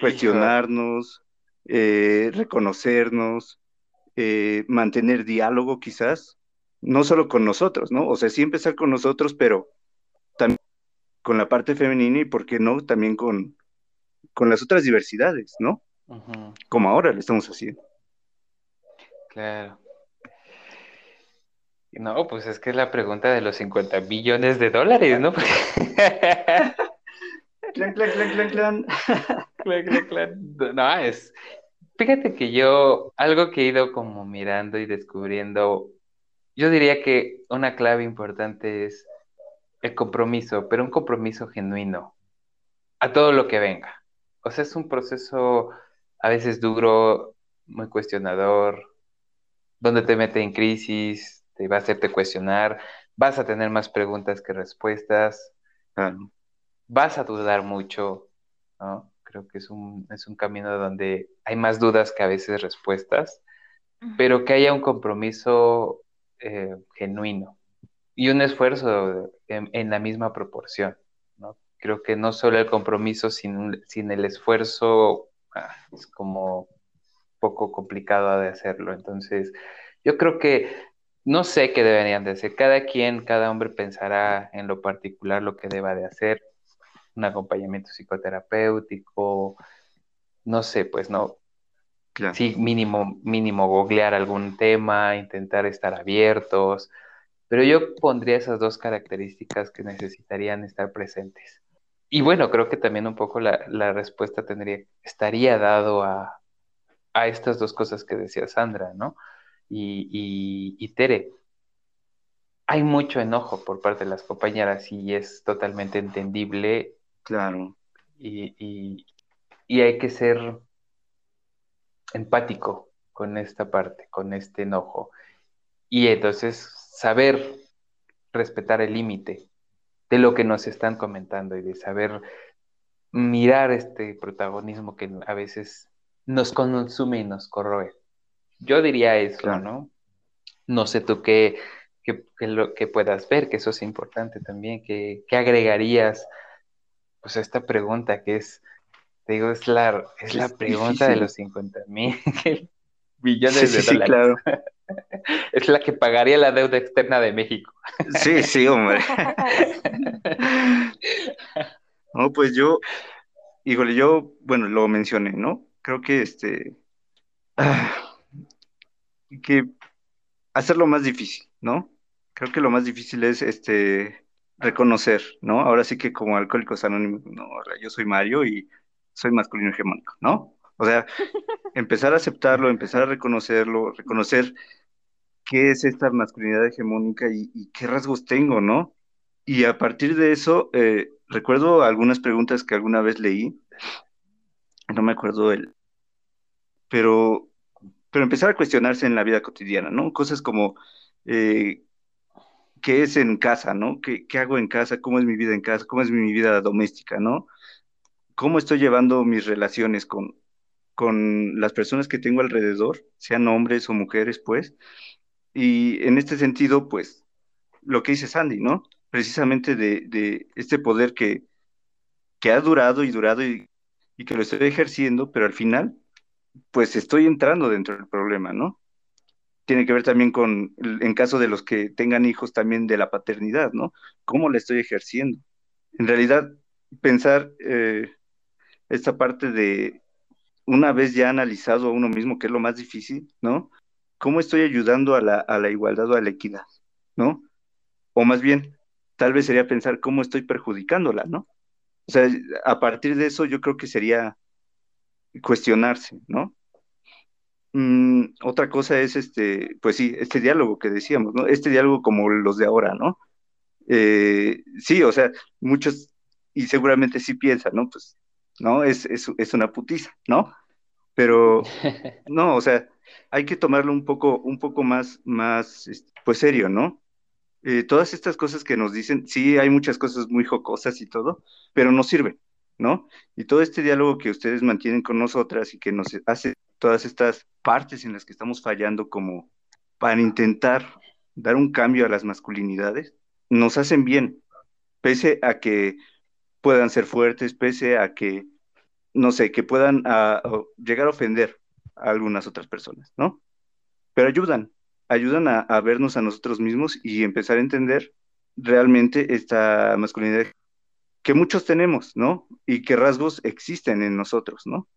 Cuestionarnos, eh, reconocernos, eh, mantener diálogo quizás, no solo con nosotros, ¿no? O sea, sí empezar con nosotros, pero también con la parte femenina y, ¿por qué no?, también con, con las otras diversidades, ¿no? Como ahora lo estamos haciendo. Claro. No, pues es que es la pregunta de los 50 billones de dólares, ¿no? [laughs] [laughs] Clan, clan, clan, clan, clan. [laughs] Clan, clan, clan. No, es. Fíjate que yo, algo que he ido como mirando y descubriendo, yo diría que una clave importante es el compromiso, pero un compromiso genuino a todo lo que venga. O sea, es un proceso a veces duro, muy cuestionador, donde te mete en crisis, te va a hacerte cuestionar, vas a tener más preguntas que respuestas, Claro. vas a dudar mucho, ¿no? Creo que es un, es un camino donde hay más dudas que a veces respuestas, pero que haya un compromiso eh, genuino y un esfuerzo en, en la misma proporción, ¿no? Creo que no solo el compromiso sin, sin el esfuerzo ah, es como poco complicado de hacerlo. Entonces, yo creo que no sé qué deberían de hacer. Cada quien, cada hombre pensará en lo particular lo que deba de hacer. Un acompañamiento psicoterapéutico, no sé, pues no, Claro. sí, mínimo, mínimo googlear algún tema, intentar estar abiertos, pero yo pondría esas dos características que necesitarían estar presentes. Y bueno, creo que también un poco la, la respuesta tendría, estaría dado a, a estas dos cosas que decía Sandra, ¿no? Y, y, y Tere, hay mucho enojo por parte de las compañeras y es totalmente entendible Claro. y, y- y hay que ser empático con esta parte, con este enojo. Y entonces saber respetar el límite de lo que nos están comentando y de saber mirar este protagonismo que a veces nos consume y nos corroe. Yo diría eso, Claro. ¿no? No sé tú qué, qué, qué lo, que puedas ver, que eso es importante también, que, ¿qué agregarías pues a esta pregunta que es, te digo, es la, es la pregunta de los 50 mil [laughs] billones Sí, sí, de sí, dólares. claro. [laughs] Es la que pagaría la deuda externa de México. Sí, sí, hombre. [laughs] No, pues yo, híjole, yo, bueno, lo mencioné, ¿no? Creo que este, [sighs] que hacerlo más difícil, ¿no? Creo que lo más difícil es este reconocer, ¿no? Ahora sí que como alcohólicos anónimos, no, yo soy Mario y soy masculino hegemónico, ¿no? O sea, [laughs] empezar a aceptarlo, empezar a reconocerlo, reconocer qué es esta masculinidad hegemónica y, y qué rasgos tengo, ¿no? Y a partir de eso, eh, recuerdo algunas preguntas que alguna vez leí, no me acuerdo el, pero, pero empezar a cuestionarse en la vida cotidiana, ¿no? Cosas como, eh, qué es en casa, ¿no? ¿Qué, ¿Qué hago en casa? ¿Cómo es mi vida en casa? ¿Cómo es mi vida doméstica, ¿no? ¿Cómo estoy llevando mis relaciones con, con las personas que tengo alrededor, sean hombres o mujeres, pues? Y en este sentido, pues, lo que dice Sandy, ¿no? Precisamente de, de este poder que, que ha durado y durado y, y que lo estoy ejerciendo, pero al final, pues estoy entrando dentro del problema, ¿no? Tiene que ver también con, en caso de los que tengan hijos, también de la paternidad, ¿no? ¿Cómo la estoy ejerciendo? En realidad, pensar eh, esta parte de, una vez ya analizado a uno mismo, que es lo más difícil, ¿no? ¿Cómo estoy ayudando a la, a la igualdad o a la equidad, ¿no? O más bien, tal vez sería pensar cómo estoy perjudicándola, ¿no? O sea, a partir de eso yo creo que sería cuestionarse, ¿no? Mm, otra cosa es este, pues sí, este diálogo que decíamos, ¿no? Este diálogo como los de ahora, ¿no? Eh, sí, o sea, muchos, y seguramente sí piensan, ¿no? Pues, ¿no? Es, es, es una putiza, ¿no? Pero, [laughs] no, o sea, hay que tomarlo un poco, un poco más, más, este, pues serio, ¿no? Eh, todas estas cosas que nos dicen, sí, hay muchas cosas muy jocosas y todo, pero no sirven, ¿no? Y todo este diálogo que ustedes mantienen con nosotras y que nos hace todas estas partes en las que estamos fallando como para intentar dar un cambio a las masculinidades, nos hacen bien, pese a que puedan ser fuertes, pese a que, no sé, que puedan a, a llegar a ofender a algunas otras personas, ¿no? Pero ayudan, ayudan a, vernos a nosotros mismos y empezar a entender realmente esta masculinidad que muchos tenemos, ¿no? Y que rasgos existen en nosotros, ¿no?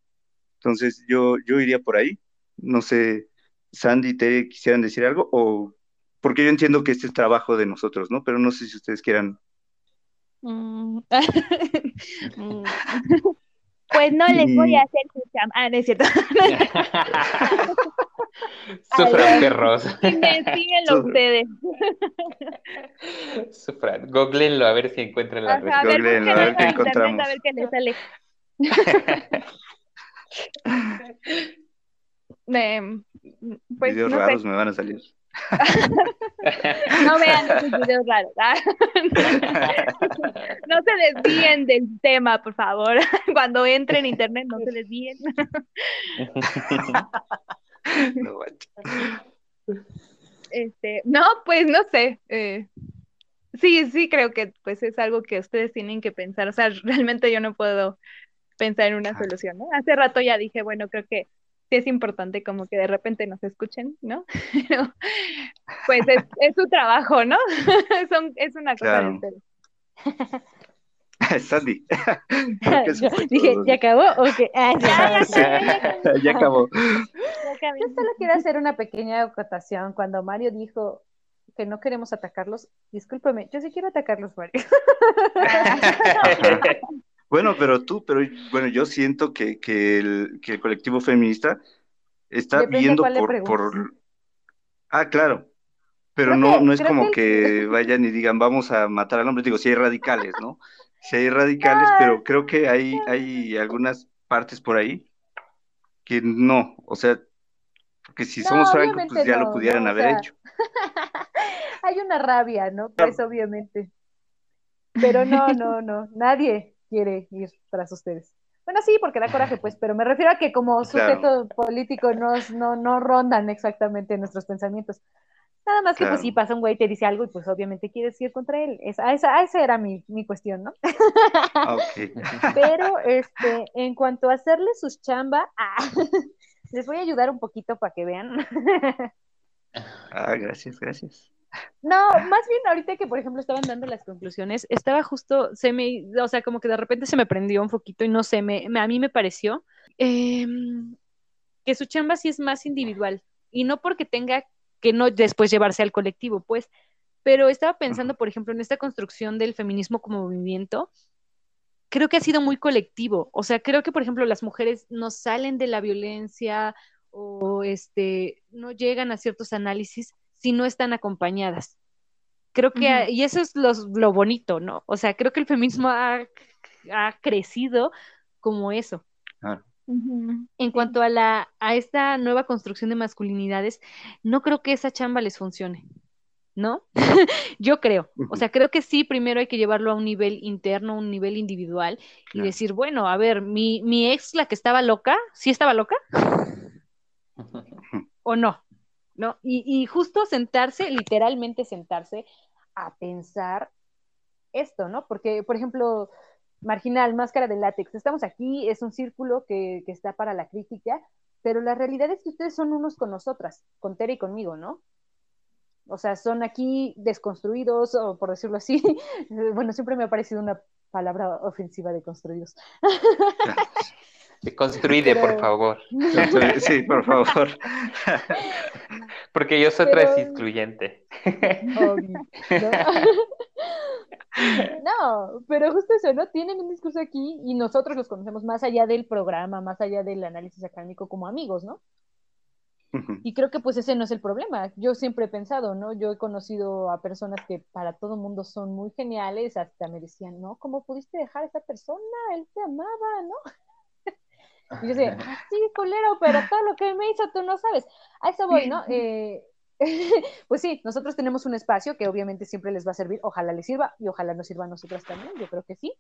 Entonces yo, yo iría por ahí. No sé, Sandy, ¿te quisieran decir algo? O porque yo entiendo que este es trabajo de nosotros, ¿no? Pero no sé si ustedes quieran. Mm. [laughs] [laughs] pues no les voy a hacer su. Ah, no es cierto. [laughs] Sufran, perros. Investíguenlo ustedes. Sufran. Googleenlo a ver si encuentran la Ajá, a ver, Googleenlo, a ver qué encontramos. A ver qué les sale. [laughs] [laughs] Eh, pues, Videos no sé. raros me van a salir. [laughs] No vean esos videos raros. ¿ah? [laughs] No se desvíen del tema, por favor. [laughs] Cuando entren en internet, no se desvíen. No. Este, no, pues no sé. eh, sí, sí, creo que pues es algo que ustedes tienen que pensar. O sea, realmente yo no puedo pensar en una solución, ¿no? Hace rato ya dije, bueno, creo que es importante como que de repente nos escuchen, ¿no? [laughs] Pero, pues es, es su trabajo, ¿no? [laughs] Son- es una cosa Claro. [laughs] Sandy. Yo dije. ¿ya acabó? Ok. Ah, ya. Ya acabó. Ya acabé. Yo solo quiero hacer una pequeña acotación. Cuando Mario dijo que no queremos atacarlos, discúlpeme, yo sí quiero atacarlos, Mario. Bueno, pero tú, pero bueno, yo siento que, que, el, que el colectivo feminista está Depende viendo cuál le por, por... Ah, claro, pero no, que- no es como que- [laughs] vayan y digan, vamos a matar al hombre. Digo, sí hay radicales, ¿no? Sí hay radicales, pero creo que hay, hay algunas partes por ahí que no, o sea, porque si No, somos francos, pues ya no, lo pudieran no, o haber hecho. [laughs] Hay una rabia, ¿no? Pues obviamente. Pero no, no, no. Nadie quiere ir tras ustedes. Bueno, sí, porque da coraje, pues, pero me refiero a que como Claro. sujeto político nos, no, no rondan exactamente nuestros pensamientos. Nada más que pues sí pasa un güey y te dice algo y pues obviamente quieres ir contra él. Esa, esa, esa era mi, mi cuestión, ¿no? Ah. [laughs] Pero este, en cuanto a hacerle sus chamba, ah, [laughs] les voy a ayudar un poquito para que vean. [laughs] Ah, gracias, gracias. No, más bien ahorita que, por ejemplo, estaban dando las conclusiones, estaba justo, se me, o sea, como que de repente se me prendió un poquito y no sé, me, me- a mí me pareció em, que su chamba sí es más individual y no porque tenga que no después llevarse al colectivo, pues, pero estaba pensando, por ejemplo, en esta construcción del feminismo como movimiento, creo que ha sido muy colectivo, o sea, creo que, por ejemplo, las mujeres no salen de la violencia o este, no llegan a ciertos análisis si no están acompañadas. Creo que, y eso es los- lo bonito, ¿no? O sea, creo que el feminismo ha, ha crecido como eso. Ujú. En cuanto a la, a esta nueva construcción de masculinidades, no creo que esa chamba les funcione. ¿no? [laughs] Yo creo. O sea, creo que sí, primero hay que llevarlo a un nivel interno, un nivel individual y Claro. decir, bueno, a ver, mi, mi ex, la que estaba loca, ¿sí estaba loca? [laughs] ¿O no? ¿No? Y, y justo sentarse, literalmente sentarse a pensar esto, ¿no? Porque, por ejemplo, marginal, máscara de látex, estamos aquí, es un círculo que, que está para la crítica, pero la realidad es que ustedes son unos con nosotras, con Tere y conmigo, ¿no? O sea, son aquí desconstruidos, o por decirlo así. [laughs] Bueno, siempre me ha parecido una palabra ofensiva de construidos. [laughs] Construide, por Pero- favor. Sí, por favor. [laughs] Porque yo soy Pero- otra es excluyente. Obvio, ¿no? No, [laughs] pero justo eso, ¿no? Tienen un discurso aquí y nosotros los conocemos más allá del programa, más allá del análisis académico como amigos, ¿no? Y creo que pues ese no es el problema. Yo siempre he pensado, ¿no? Yo he conocido a personas que para todo mundo son muy geniales, hasta me decían, ¿no? ¿Cómo pudiste dejar a esa persona? Él te amaba, ¿no? Y yo decía, "Ah, sí, colero, pero todo lo que me hizo tú no sabes. A eso voy, ¿no? Eh, [laughs] pues sí, nosotros tenemos un espacio que obviamente siempre les va a servir, ojalá les sirva y ojalá nos sirva a nosotras también, yo creo que sí,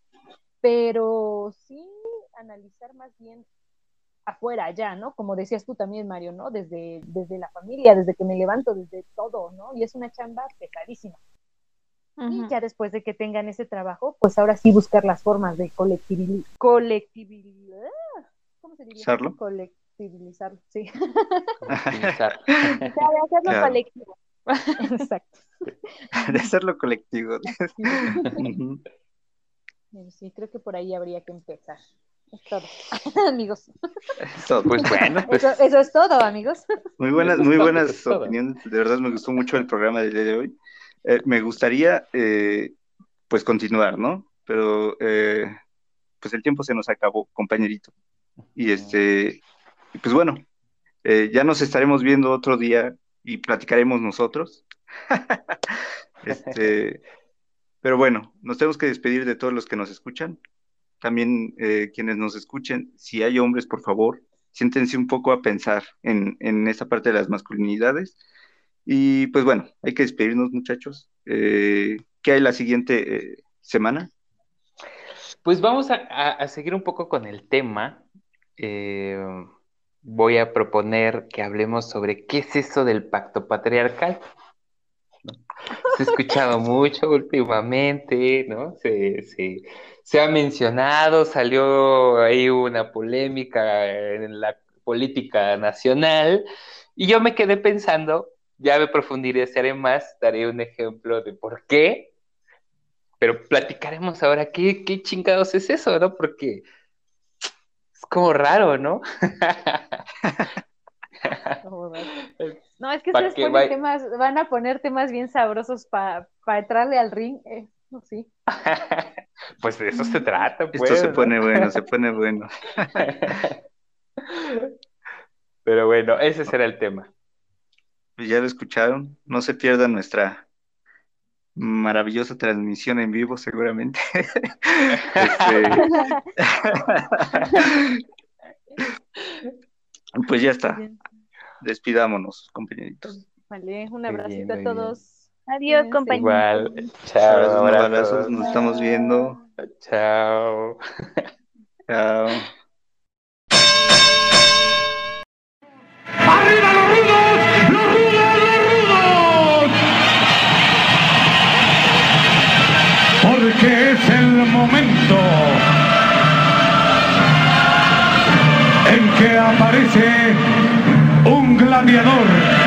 pero sí analizar más bien afuera, allá, ¿no? Como decías tú también, Mario, ¿no? Desde, desde la familia, desde que me levanto, desde todo, ¿no? Y es una chamba pesadísima. Y ya después de que tengan ese trabajo, pues ahora sí buscar las formas de colectivi- colectividad. ¿Cómo se. Colectivizarlo, sí. [laughs] De hacerlo Claro. colectivo. Exacto. [laughs] De hacerlo colectivo. [laughs] Sí, creo que por ahí habría que empezar. Es todo. amigos. Todo. Pues bueno, pues Eso, eso es todo, amigos. Muy buenas, muy buenas opiniones. De verdad me gustó mucho el programa del día de hoy. Eh, me gustaría, eh, pues, continuar, ¿no? Pero, eh, pues, el tiempo se nos acabó, compañerito. Y este, pues bueno, eh, ya nos estaremos viendo otro día y platicaremos nosotros. [laughs] Este, pero bueno, nos tenemos que despedir de todos los que nos escuchan. También eh, quienes nos escuchen, si hay hombres, por favor, siéntense un poco a pensar en, en esa parte de las masculinidades. Y pues bueno, hay que despedirnos, muchachos. Eh, ¿qué hay la siguiente semana? Pues vamos a- a seguir un poco con el tema. Eh, voy a proponer que hablemos sobre qué es eso del pacto patriarcal. ¿no? Se ha escuchado [laughs] mucho últimamente, ¿no? Se, se- se ha mencionado, salió ahí una polémica en la política nacional y yo me quedé pensando, ya me profundizaré más, daré un ejemplo de por qué pero platicaremos ahora qué, qué chingados es eso, ¿no? Porque como raro, ¿no? No, es que ustedes que ponen temas, van a poner temas bien sabrosos para entrarle al ring. Eh, no, sí. [laughs] Pues de eso se trata, Esto pues, se ¿no? pone bueno, se pone bueno. [laughs] Pero bueno, ese será el tema. Pues ya lo escucharon, no se pierdan nuestra maravillosa transmisión en vivo, seguramente. [laughs] Este, [laughs] pues ya está, despidámonos, compañeritos. Vale, un abracito bien, a todos. Adiós, compañeros. Igual, chao, abrazos. abrazos, nos estamos viendo. Chao. Chao. ¡Arriba el momento en que aparece un gladiador